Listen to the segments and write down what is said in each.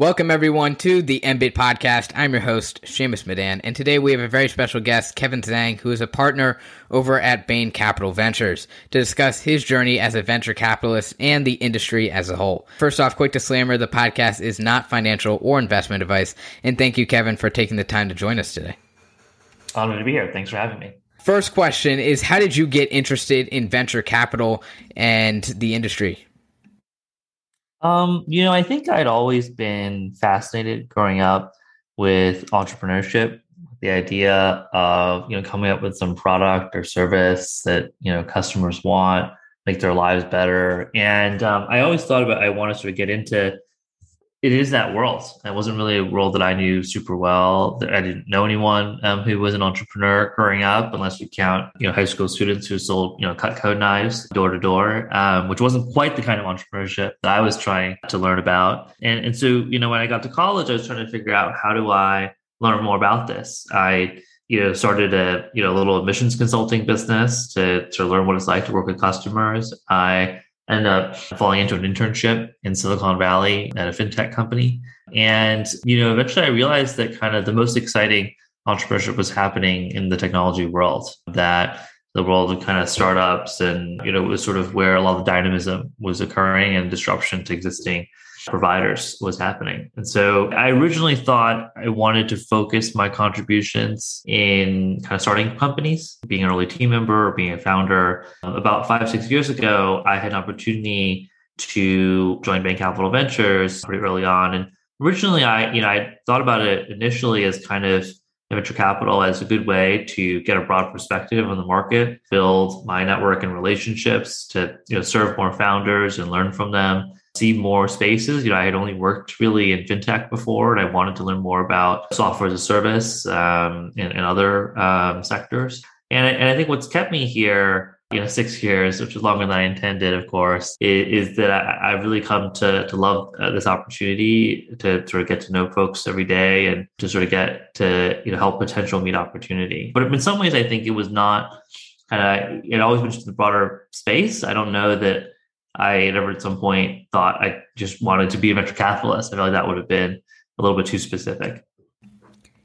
Welcome, everyone, to the MBIT podcast. I'm your host, Shamus Madan, and today we have a very special guest, Kevin Zhang, who is a partner over at Bain Capital Ventures, to discuss his journey as a venture capitalist and the industry as a whole. First off, quick disclaimer the podcast is not financial or investment advice, and thank you, Kevin, for taking the time to join us today. Honored to be here. Thanks for having me. First question is How did you get interested in venture capital and the industry? Um, you know, I think I'd always been fascinated growing up with entrepreneurship, the idea of, you know, coming up with some product or service that, you know, customers want, make their lives better. And um, I always thought about I want to sort of get into it is that world. It wasn't really a world that I knew super well. I didn't know anyone um, who was an entrepreneur growing up, unless you count, you know, high school students who sold, you know, Cutco knives door to door, um, which wasn't quite the kind of entrepreneurship that I was trying to learn about. And and so, you know, when I got to college, I was trying to figure out how do I learn more about this. I you know started a you know little admissions consulting business to to learn what it's like to work with customers. I ended up falling into an internship in Silicon Valley at a fintech company. And, you know, eventually I realized that kind of the most exciting entrepreneurship was happening in the technology world, that the world of kind of startups and, you know, it was sort of where a lot of dynamism was occurring and disruption to existing providers was happening. And so I originally thought I wanted to focus my contributions in kind of starting companies, being an early team member, or being a founder. Uh, about five, six years ago, I had an opportunity to join Bain Capital Ventures pretty early on. And originally I, you know, I thought about it initially as kind of venture capital as a good way to get a broad perspective on the market, build my network and relationships to, you know, serve more founders and learn from them see more spaces. You know, I had only worked really in fintech before, and I wanted to learn more about software as a service um, and, and, other um, sectors. And, and I think what's kept me here, you know, six years, which is longer than I intended, of course, is, is that I, have really come to to love uh, this opportunity to sort of get to know folks every day and to sort of get to you know help potential meet opportunity. But in some ways, I think it was not kind of it always been just the broader space. I don't know that I never at some point thought I just wanted to be a venture capitalist. I feel like that would have been a little bit too specific.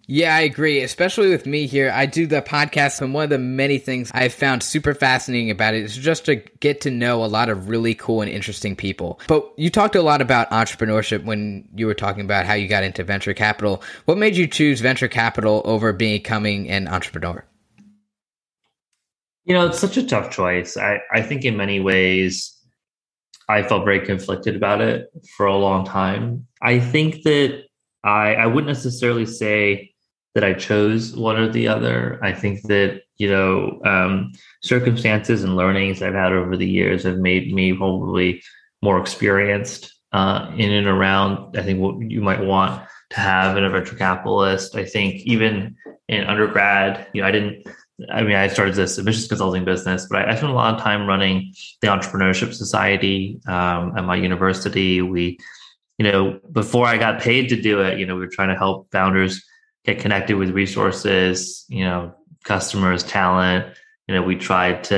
Yeah, I agree. Especially with me here, I do the podcast, and one of the many things I've found super fascinating about it is just to get to know a lot of really cool and interesting people. But you talked a lot about entrepreneurship when you were talking about how you got into venture capital. What made you choose venture capital over becoming an entrepreneur? You know, it's such a tough choice. I, I think in many ways, I felt very conflicted about it for a long time. I think that I, I wouldn't necessarily say that I chose one or the other. I think that, you know, um, circumstances and learnings I've had over the years have made me probably more experienced uh, in and around, I think, what you might want to have in a venture capitalist. I think even in undergrad, you know, I didn't I mean, I started this admissions consulting business, but I, I spent a lot of time running the Entrepreneurship Society um, at my university. We, you know, before I got paid to do it, you know, we were trying to help founders get connected with resources, you know, customers, talent. You know, we tried to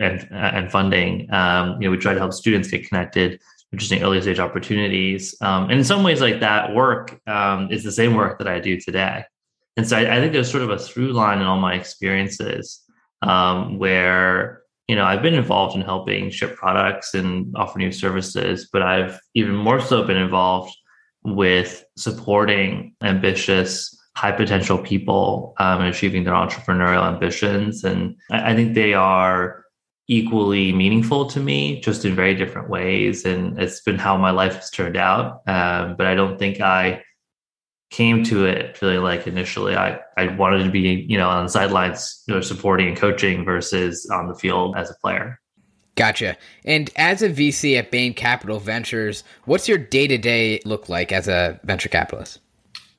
and and funding. Um, you know, we tried to help students get connected, interesting early stage opportunities. Um, and in some ways, like that work um, is the same work that I do today. And so I, I think there's sort of a through line in all my experiences um, where you know I've been involved in helping ship products and offer new services, but I've even more so been involved with supporting ambitious, high potential people um, achieving their entrepreneurial ambitions. And I, I think they are equally meaningful to me, just in very different ways. And it's been how my life has turned out. Um, but I don't think I came to it really like initially I, I wanted to be, you know, on the sidelines, you know, supporting and coaching versus on the field as a player. Gotcha. And as a VC at Bain Capital Ventures, what's your day to day look like as a venture capitalist?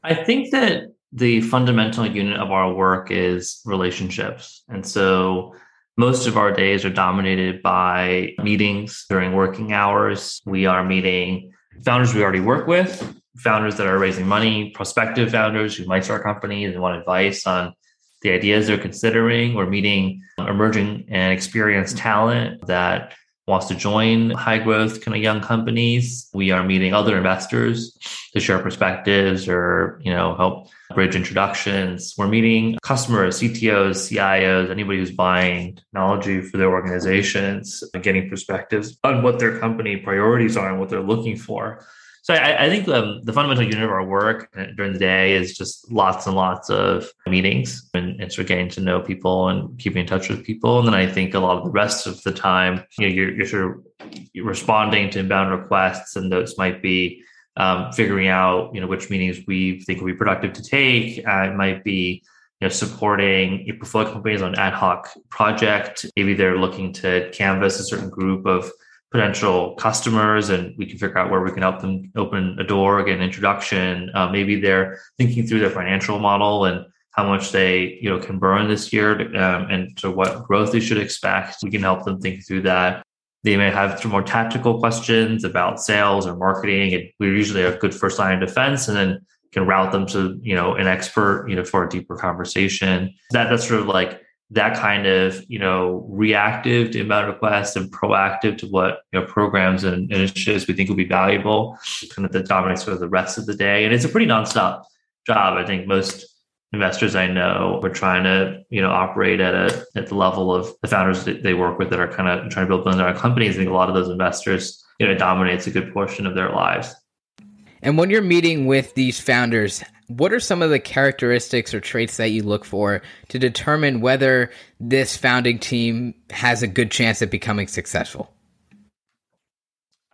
I think that the fundamental unit of our work is relationships. And so most of our days are dominated by meetings during working hours. We are meeting founders we already work with, founders that are raising money, prospective founders who might start companies and want advice on the ideas they're considering. We're meeting emerging and experienced talent that wants to join high growth kind of young companies. We are meeting other investors to share perspectives or, you know, help bridge introductions. We're meeting customers, CTOs, CIOs, anybody who's buying technology for their organizations, getting perspectives on what their company priorities are and what they're looking for. So I, I think um, the fundamental unit of our work uh, during the day is just lots and lots of meetings and, and, sort of getting to know people and keeping in touch with people. And then I think a lot of the rest of the time, you know, you're, you're sort of responding to inbound requests, and those might be um, figuring out, you know, which meetings we think will be productive to take. Uh, it might be you know, supporting your portfolio companies on ad hoc project. Maybe they're looking to canvas a certain group of potential customers and we can figure out where we can help them open a door, get an introduction. Uh, maybe they're thinking through their financial model and how much they you know can burn this year um, and so what growth they should expect. We can help them think through that. They may have some more tactical questions about sales or marketing, and we're usually a good first line of defense, and then can route them to you know an expert you know for a deeper conversation. That that's sort of like that kind of you know reactive to inbound requests and proactive to what you know programs and initiatives we think will be valuable kind of that dominates for the rest of the day. And it's a pretty nonstop job. I think most investors i know are trying to you know operate at a at the level of the founders that they work with that are kind of trying to build billion dollar companies. I think a lot of those investors you know dominates a good portion of their lives. And when you're meeting with these founders, what are some of the characteristics or traits that you look for to determine whether this founding team has a good chance at becoming successful?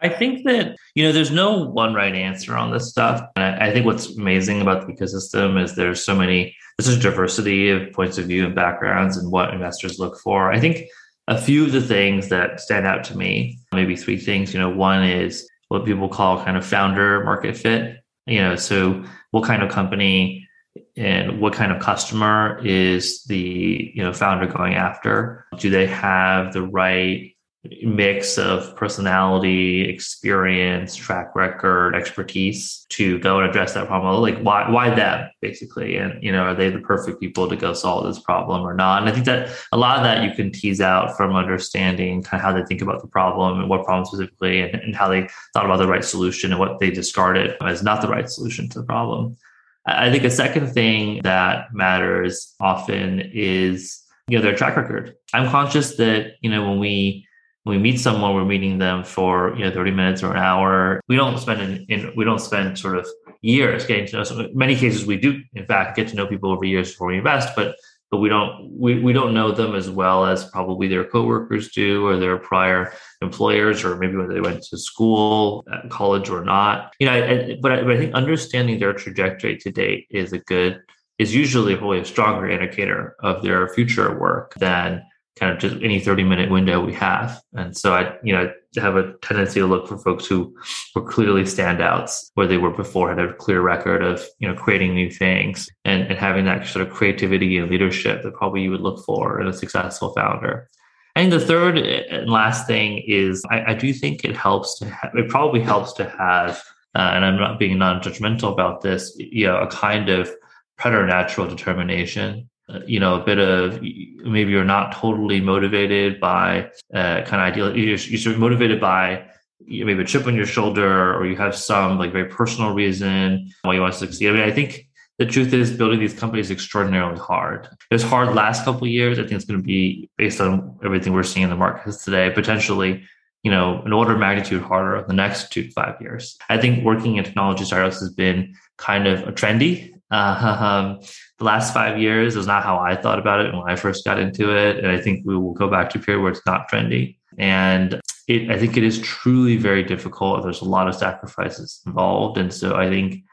I think that, you know, there's no one right answer on this stuff. And I, think what's amazing about the ecosystem is there's so many, there's a diversity of points of view and backgrounds and what investors look for. I think a few of the things that stand out to me, maybe three things, you know, one is what people call kind of founder market fit. You know, so what kind of company and what kind of customer is the you know founder going after? Do they have the right mix of personality, experience, track record, expertise to go and address that problem. Like why why them basically? And you know, are they the perfect people to go solve this problem or not? And I think that a lot of that you can tease out from understanding kind of how they think about the problem and what problem specifically and, and how they thought about the right solution and what they discarded as not the right solution to the problem. I think a second thing that matters often is you know their track record. I'm conscious that you know when we when we meet someone, we're meeting them for you know 30 minutes or an hour. We don't spend in, in we don't spend sort of years getting to know. In many cases, we do in fact get to know people over years before we invest, but but we don't we, we don't know them as well as probably their coworkers do or their prior employers or maybe when they went to school uh, college or not you know I, but, I, but I think understanding their trajectory to date is a good is usually probably a stronger indicator of their future work than kind of just any 30 minute window we have. And so I, you know, have a tendency to look for folks who were clearly standouts where they were before, had a clear record of, you know, creating new things and, and having that sort of creativity and leadership that probably you would look for in a successful founder. And the third and last thing is I, I do think it helps to, ha- it probably helps to have, uh, and I'm not being non-judgmental about this, you know, a kind of preternatural determination you know, a bit of maybe you're not totally motivated by uh, kind of ideal. You're, you're sort of motivated by maybe a chip on your shoulder, or you have some like very personal reason why you want to succeed. I mean, I think the truth is building these companies is extraordinarily hard. It was hard last couple years. I think it's going to be based on everything we're seeing in the markets today, potentially, you know, an order of magnitude harder the next two to five years. I think working in technology startups has been kind of a trendy uh, um, the last five years is not how I thought about it when I first got into it. And I think we will go back to a period where it's not trendy. And it, I think it is truly very difficult. There's a lot of sacrifices involved. And so I think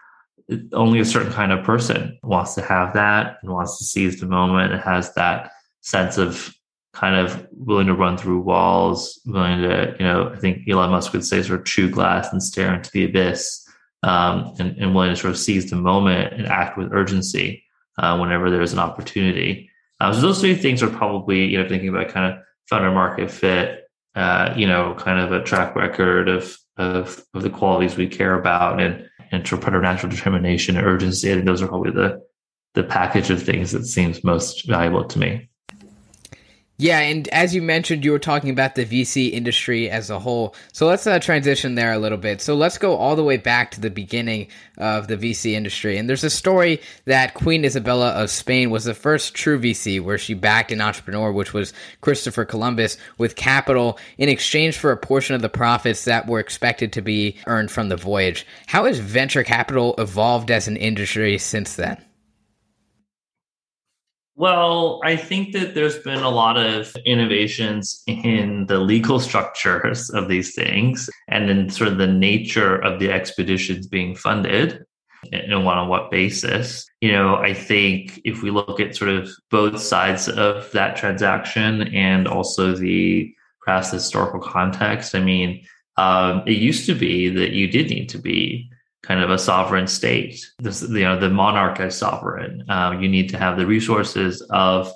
only a certain kind of person wants to have that and wants to seize the moment and has that sense of kind of willing to run through walls, willing to, you know, I think Elon Musk would say sort of chew glass and stare into the abyss um, and, and willing to sort of seize the moment and act with urgency uh, whenever there's an opportunity. Uh, so those three things are probably, you know, thinking about kind of founder market fit, uh, you know, kind of a track record of, of, of the qualities we care about and, and preternatural determination and urgency. I think those are probably the, the package of things that seems most valuable to me. Yeah, and as you mentioned, you were talking about the VC industry as a whole. So let's uh, transition there a little bit. So let's go all the way back to the beginning of the VC industry. And there's a story that Queen Isabella of Spain was the first true VC where she backed an entrepreneur, which was Christopher Columbus, with capital in exchange for a portion of the profits that were expected to be earned from the voyage. How has venture capital evolved as an industry since then? Well, I think that there's been a lot of innovations in the legal structures of these things and in sort of the nature of the expeditions being funded and on what basis. You know, I think if we look at sort of both sides of that transaction and also the perhaps historical context, I mean, um, it used to be that you did need to be kind of a sovereign state. This, you know, the monarch as sovereign. Um, you need to have the resources of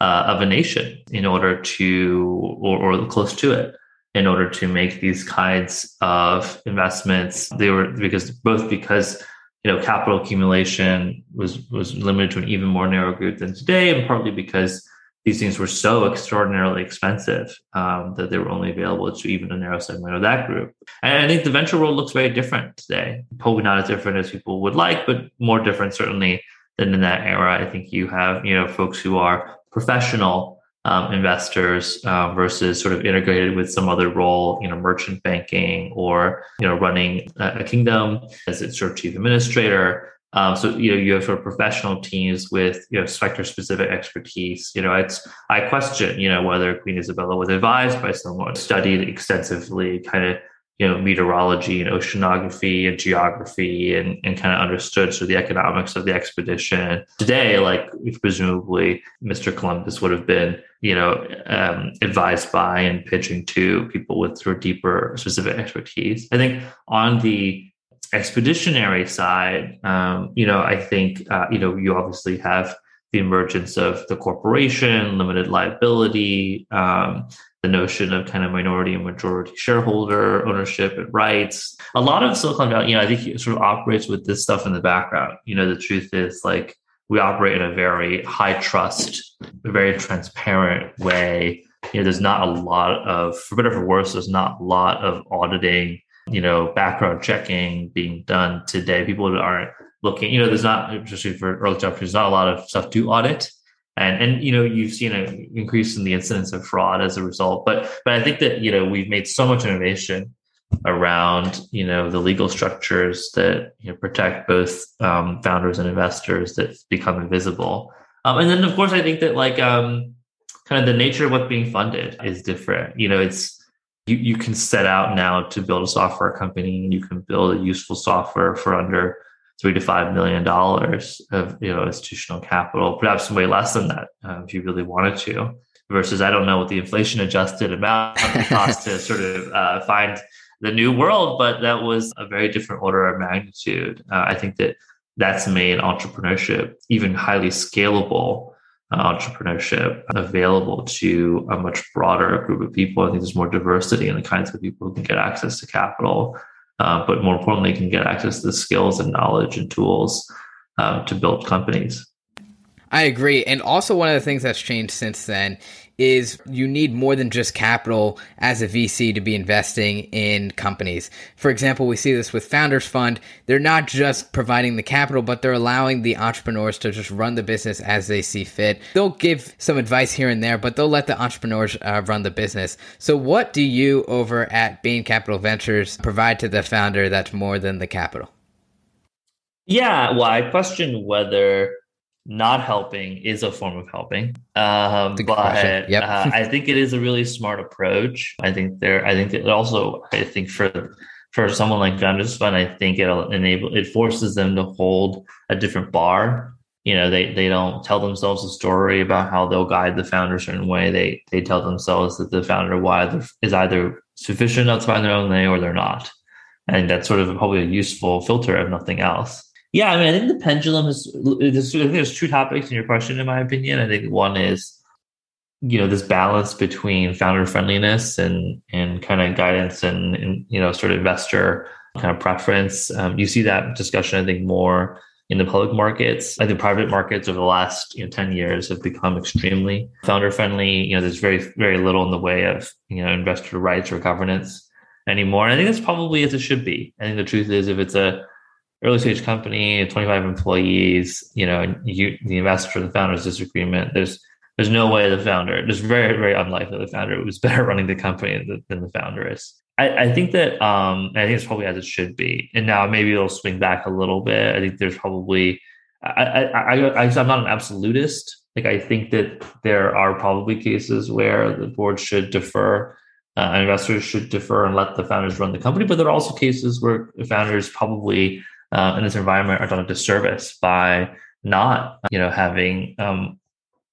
uh, of a nation in order to, or, or close to it, in order to make these kinds of investments. They were because both because you know capital accumulation was was limited to an even more narrow group than today, and partly because these things were so extraordinarily expensive um, that they were only available to even a narrow segment of that group. And I think the venture world looks very different today. Probably not as different as people would like, but more different certainly than in that era. I think you have you know folks who are professional um, investors uh, versus sort of integrated with some other role, you know, merchant banking or you know running a, a kingdom as its sort of chief administrator. Um, so you know you have sort of professional teams with you know sector specific expertise. You know, it's I question you know whether Queen Isabella was advised by someone studied extensively, kind of you know meteorology and oceanography and geography and and kind of understood sort of the economics of the expedition. Today, like presumably Mr. Columbus would have been you know um, advised by and pitching to people with sort of deeper specific expertise. I think on the expeditionary side, um, you know, I think, uh, you know, you obviously have the emergence of the corporation, limited liability, um, the notion of kind of minority and majority shareholder ownership and rights. A lot of Silicon Valley, you know, I think it sort of operates with this stuff in the background. You know, the truth is like we operate in a very high trust, very transparent way. You know, there's not a lot of, for better or for worse, there's not a lot of auditing you know, background checking being done today. People aren't looking, you know, there's not, especially for early adopters, there's not a lot of stuff to audit. And, and, you know, you've seen an increase in the incidence of fraud as a result. But, but I think that, you know, we've made so much innovation around, you know, the legal structures that, you know, protect both um, founders and investors that become invisible. Um, and then, of course, I think that like, um, kind of the nature of what's being funded is different. You know, it's, you, you can set out now to build a software company and you can build a useful software for under three to five million dollars of you know institutional capital, perhaps way less than that uh, if you really wanted to. Versus, I don't know what the inflation adjusted amount cost to sort of uh, find the new world, but that was a very different order of magnitude. Uh, I think that that's made entrepreneurship even highly scalable entrepreneurship available to a much broader group of people. I think there's more diversity in the kinds of people who can get access to capital, uh, but more importantly, can get access to the skills and knowledge and tools um, to build companies. I agree. And also, one of the things that's changed since then is you need more than just capital as a VC to be investing in companies. For example, we see this with Founders Fund. They're not just providing the capital, but they're allowing the entrepreneurs to just run the business as they see fit. They'll give some advice here and there, but they'll let the entrepreneurs uh, run the business. So, what do you over at Bain Capital Ventures provide to the founder that's more than the capital? Yeah, well, I question whether not helping is a form of helping. Um, but yep. uh, I think it is a really smart approach. I think there. I think it also. I think for for someone like Founders Fund, I think it'll enable. It forces them to hold a different bar. You know, they they don't tell themselves a story about how they'll guide the founder a certain way. They they tell themselves that the founder why is either sufficient enough to find their own way or they're not. And that's sort of probably a useful filter, if nothing else. Yeah, I mean, I think the pendulum is. There's, there's two topics in your question, in my opinion. I think one is, you know, this balance between founder friendliness and and kind of guidance and, and you know, sort of investor kind of preference. Um, you see that discussion, I think, more in the public markets. I think private markets over the last you know, 10 years have become extremely founder friendly. You know, there's very, very little in the way of, you know, investor rights or governance anymore. And I think that's probably as it should be. I think the truth is if it's a early stage company, 25 employees, you know, you, the investor, the founder's disagreement, there's there's no way the founder, there's very, very unlikely the founder was better running the company than, than the founder is. I, I, think that um, I think it's probably as it should be. And now maybe it'll swing back a little bit. I think there's probably I, I, I, I I'm not an absolutist. Like I think that there are probably cases where the board should defer, uh, investors should defer and let the founders run the company. But there are also cases where founders probably uh, in this environment are done a disservice by not, you know, having um,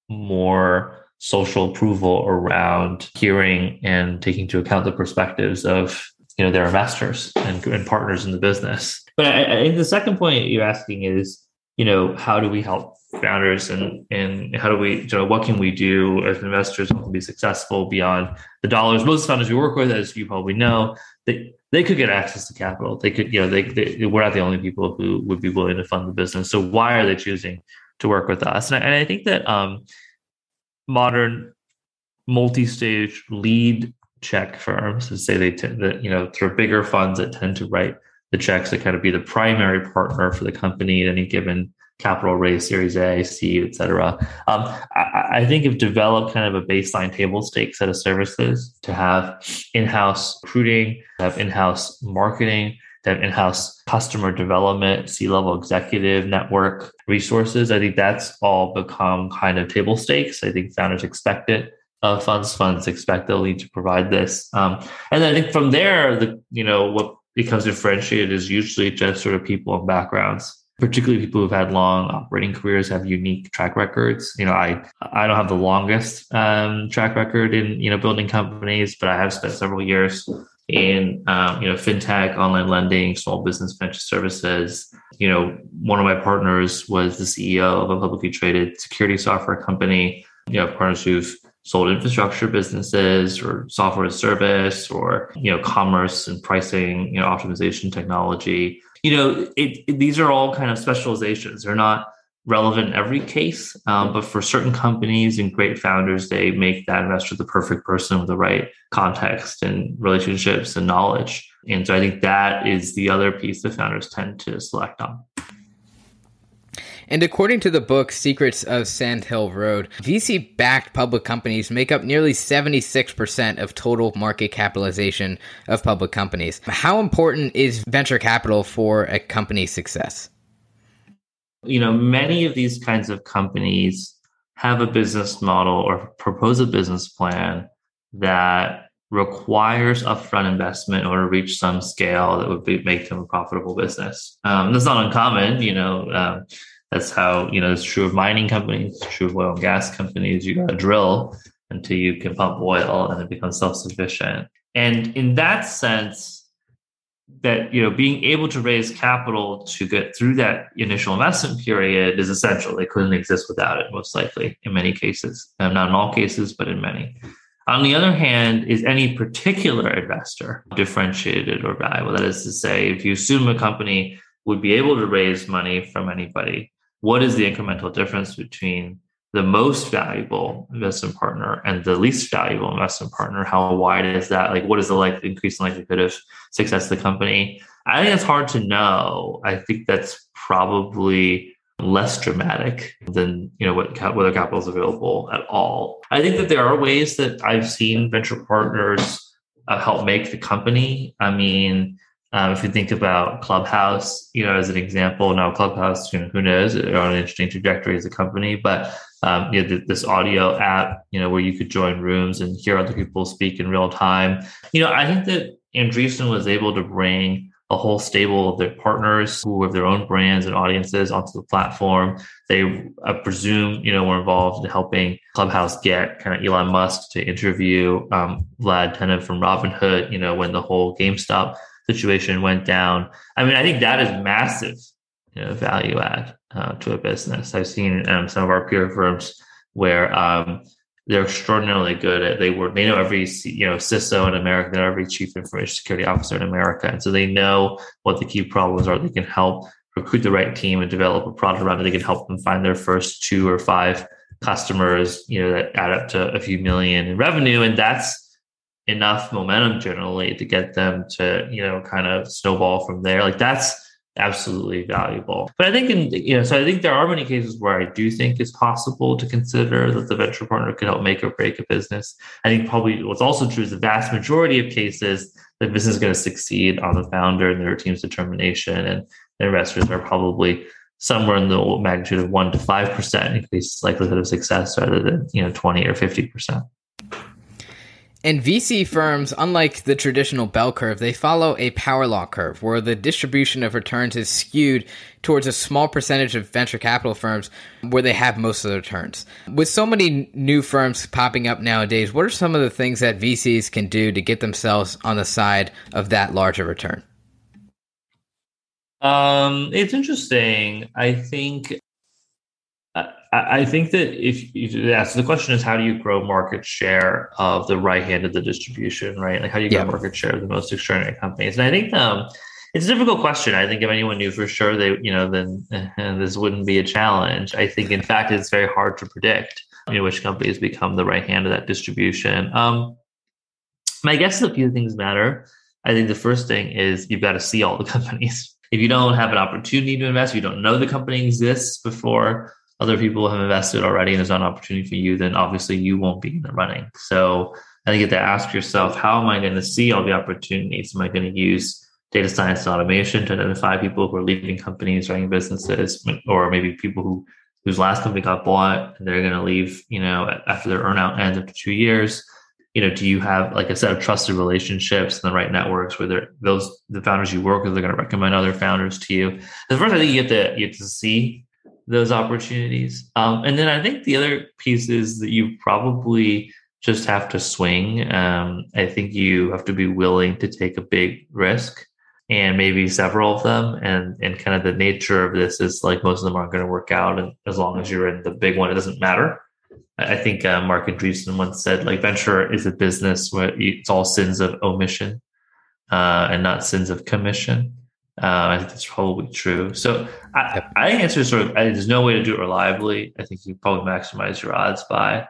more social approval around hearing and taking into account the perspectives of you know their investors and, and partners in the business. But I, I the second point you're asking is, you know, how do we help founders and and how do we you know what can we do as investors to be successful beyond the dollars? Most founders we work with as you probably know they they could get access to capital. They could you know they, they we're not the only people who would be willing to fund the business. So why are they choosing to work with us? And I, and I think that um modern multi-stage lead check firms to say they tend that you know through bigger funds that tend to write the checks that kind of be the primary partner for the company at any given capital raise, Series A, C, et cetera. Um, I, I, think have developed kind of a baseline table stake set of services to have in-house recruiting, to have in-house marketing, to have in-house customer development, C-level executive network resources. I think that's all become kind of table stakes. I think founders expect it. Uh, funds funds expect they'll need to provide this. Um, and then I think from there, the you know what becomes differentiated is usually just sort of people and backgrounds particularly people who've had long operating careers have unique track records. You know, I I don't have the longest um, track record in you know building companies, but I have spent several years in um, you know fintech, online lending, small business financial services. You know, one of my partners was the CEO of a publicly traded security software company. You know, partners who've sold infrastructure businesses or software as service or you know commerce and pricing you know optimization technology. You know it, it, these are all kind of specializations. They're not relevant in every case um, but for certain companies and great founders they make that investor the perfect person with the right context and relationships and knowledge. And so i think that is the other piece that founders tend to select on and according to the book Secrets of Sand Hill Road, VC backed public companies make up nearly 76% of total market capitalization of public companies. How important is venture capital for a company's success? You know, many of these kinds of companies have a business model or propose a business plan that requires upfront investment in order to reach some scale that would be, make them a profitable business. Um, that's not uncommon. You know, um, that's how, you know, it's true of mining companies, true of oil and gas companies. You got to drill until you can pump oil and it becomes self sufficient. And in that sense, that you know being able to raise capital to get through that initial investment period is essential they couldn't exist without it most likely in many cases um, not in all cases but in many on the other hand is any particular investor differentiated or valuable that is to say if you assume a company would be able to raise money from anybody what is the incremental difference between the most valuable investment partner and the least valuable investment partner? How wide is that? Like, what is the like increasing likelihood of success of the company? I think it's hard to know. I think that's probably less dramatic than you know what whether capital is available at all. I think that there are ways that I've seen venture partners uh, help make the company. I mean, um, if you think about Clubhouse, you know, as an example, now Clubhouse, you know, who knows, they're on an interesting trajectory as a company, but um, you know, this audio app, you know, where you could join rooms and hear other people speak in real time. You know, I think that Andreessen was able to bring a whole stable of their partners who have their own brands and audiences onto the platform. They, I presume, you know, were involved in helping Clubhouse get kind of Elon Musk to interview um, Vlad Tenev from Robinhood, you know, when the whole GameStop situation went down. I mean, I think that is massive you know, value add uh, to a business. I've seen um, some of our peer firms where um, they're extraordinarily good at they work they know every you know CISO in America, they know every chief information security officer in America, and so they know what the key problems are. They can help recruit the right team and develop a product around it they can help them find their first two or five customers you know that add up to a few million in revenue and that's enough momentum generally to get them to you know kind of snowball from there. Like that's absolutely valuable. But i think in you know so i think there are many cases where i do think it's possible to consider that the venture partner can help make or break a business. I think probably what's also true is the vast majority of cases the business is going to succeed on the founder and their team's determination and investors are probably somewhere in the magnitude of one to five percent increased likelihood of success rather than you know 20 or 50 percent and VC firms, unlike the traditional bell curve, they follow a power law curve where the distribution of returns is skewed towards a small percentage of venture capital firms where they have most of the returns. With so many new firms popping up nowadays, what are some of the things that VCs can do to get themselves on the side of that larger return? Um, it's interesting. I think I think that if you yeah, so the question is how do you grow market share of the right hand of the distribution, right? Like how do you grow yeah. market share of the most extraordinary companies? And I think um, it's a difficult question. I think if anyone knew for sure, they you know then this wouldn't be a challenge. I think in fact it's very hard to predict you know which companies become the right hand of that distribution. Um, my guess is a few things matter. I think the first thing is you've got to see all the companies. If you don't have an opportunity to invest, you don't know the company exists before other people have invested already and there's not an opportunity for you, then obviously you won't be in the running. So I think you have to ask yourself, how am I going to see all the opportunities? Am I going to use data science and automation to identify people who are leaving companies, running businesses, or maybe people who whose last company got bought and they're going to leave, you know, after their earnout ends after two years? You know, do you have like a set of trusted relationships and the right networks where those the founders you work with are going to recommend other founders to you? The first, I think you have to you have to see those opportunities. Um, and then I think the other piece is that you probably just have to swing. Um, I think you have to be willing to take a big risk and maybe several of them. And, and kind of the nature of this is like most of them aren't going to work out. And as long as you're in the big one, it doesn't matter. I think uh, Marc Andreessen once said, like, venture is a business where it's all sins of omission uh, and not sins of commission. Uh, I think that's probably true. So I. I think answer is sort of I, there's no way to do it reliably. I think you probably maximize your odds by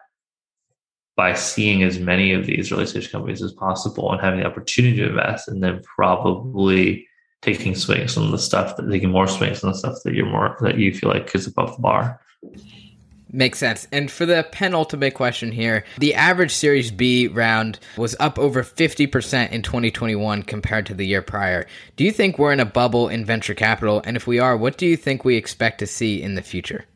by seeing as many of these early stage companies as possible and having the opportunity to invest, and then probably taking swings on the stuff that taking more swings on the stuff that you're more that you feel like is above the bar. Makes sense. And for the penultimate question here, the average Series B round was up over 50% in 2021 compared to the year prior. Do you think we're in a bubble in venture capital? And if we are, what do you think we expect to see in the future?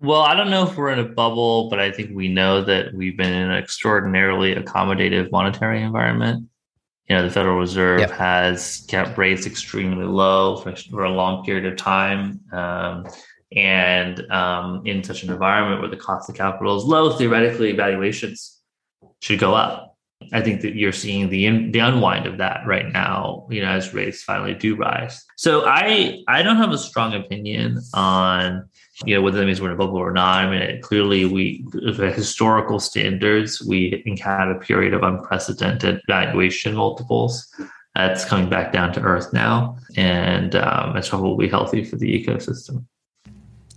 Well, I don't know if we're in a bubble, but I think we know that we've been in an extraordinarily accommodative monetary environment. You know, the Federal Reserve yep. has kept rates extremely low for, for, a long period of time. Um, and um, in such an environment where the cost of capital is low, theoretically valuations should go up. I think that you're seeing the in, the unwind of that right now, you know, as rates finally do rise. So I I don't have a strong opinion on you know whether that means we're in a bubble or not. I mean, it, clearly we by historical standards we had a period of unprecedented valuation multiples. That's coming back down to earth now, and um, it's probably healthy for the ecosystem.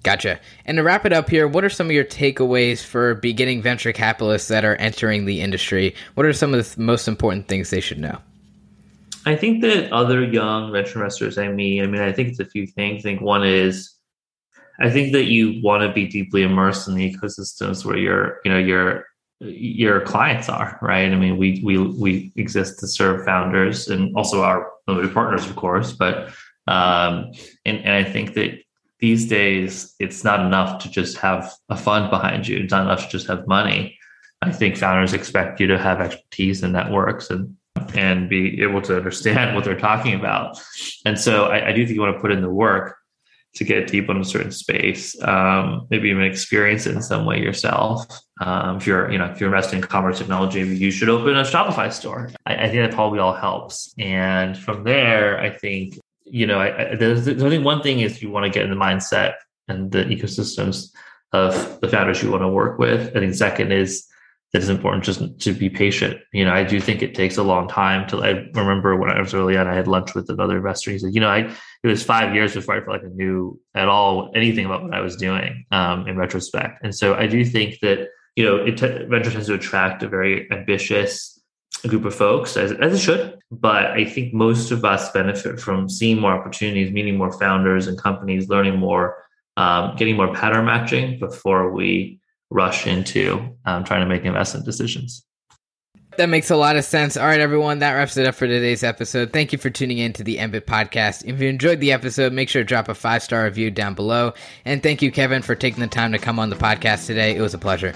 Gotcha. And to wrap it up here, what are some of your takeaways for beginning venture capitalists that are entering the industry? What are some of the most important things they should know? I think that other young venture investors I mean, I mean, I think it's a few things. I think one is I think that you want to be deeply immersed in the ecosystems where your, you know, your your clients are, right? I mean, we we we exist to serve founders and also our partners, of course, but um, and and I think that these days it's not enough to just have a fund behind you. It's not enough to just have money. I think founders expect you to have expertise and networks and and be able to understand what they're talking about. And so I, I do think you want to put in the work to get deep on a certain space, um, maybe even experience it in some way yourself. Um, if you're, you know, if you're investing in commerce technology, you should open a Shopify store. I, I, think that probably all helps. And from there, I think you know, I, I, there's, I think one thing is you want to get in the mindset and the ecosystems of the founders you want to work with. I think second is that it's important just to be patient. You know, I do think it takes a long time to. I remember when I was early on, I had lunch with another investor. He said, "You know, I it was five years before I felt like I knew at all anything about what I was doing um, in retrospect." And so I do think that you know, it t- venture tends to attract a very ambitious group of folks, as, as it should. But I think most of us benefit from seeing more opportunities, meeting more founders and companies, learning more, um, getting more pattern matching before we rush into um, trying to make investment decisions. That makes a lot of sense. All right, everyone, that wraps it up for today's episode. Thank you for tuning in to the MBIT podcast. If you enjoyed the episode, make sure to drop a five star review down below. And thank you, Kevin, for taking the time to come on the podcast today. It was a pleasure.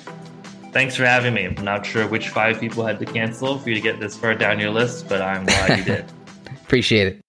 Thanks for having me. I'm not sure which five people had to cancel for you to get this far down your list, but I'm glad you did. Appreciate it.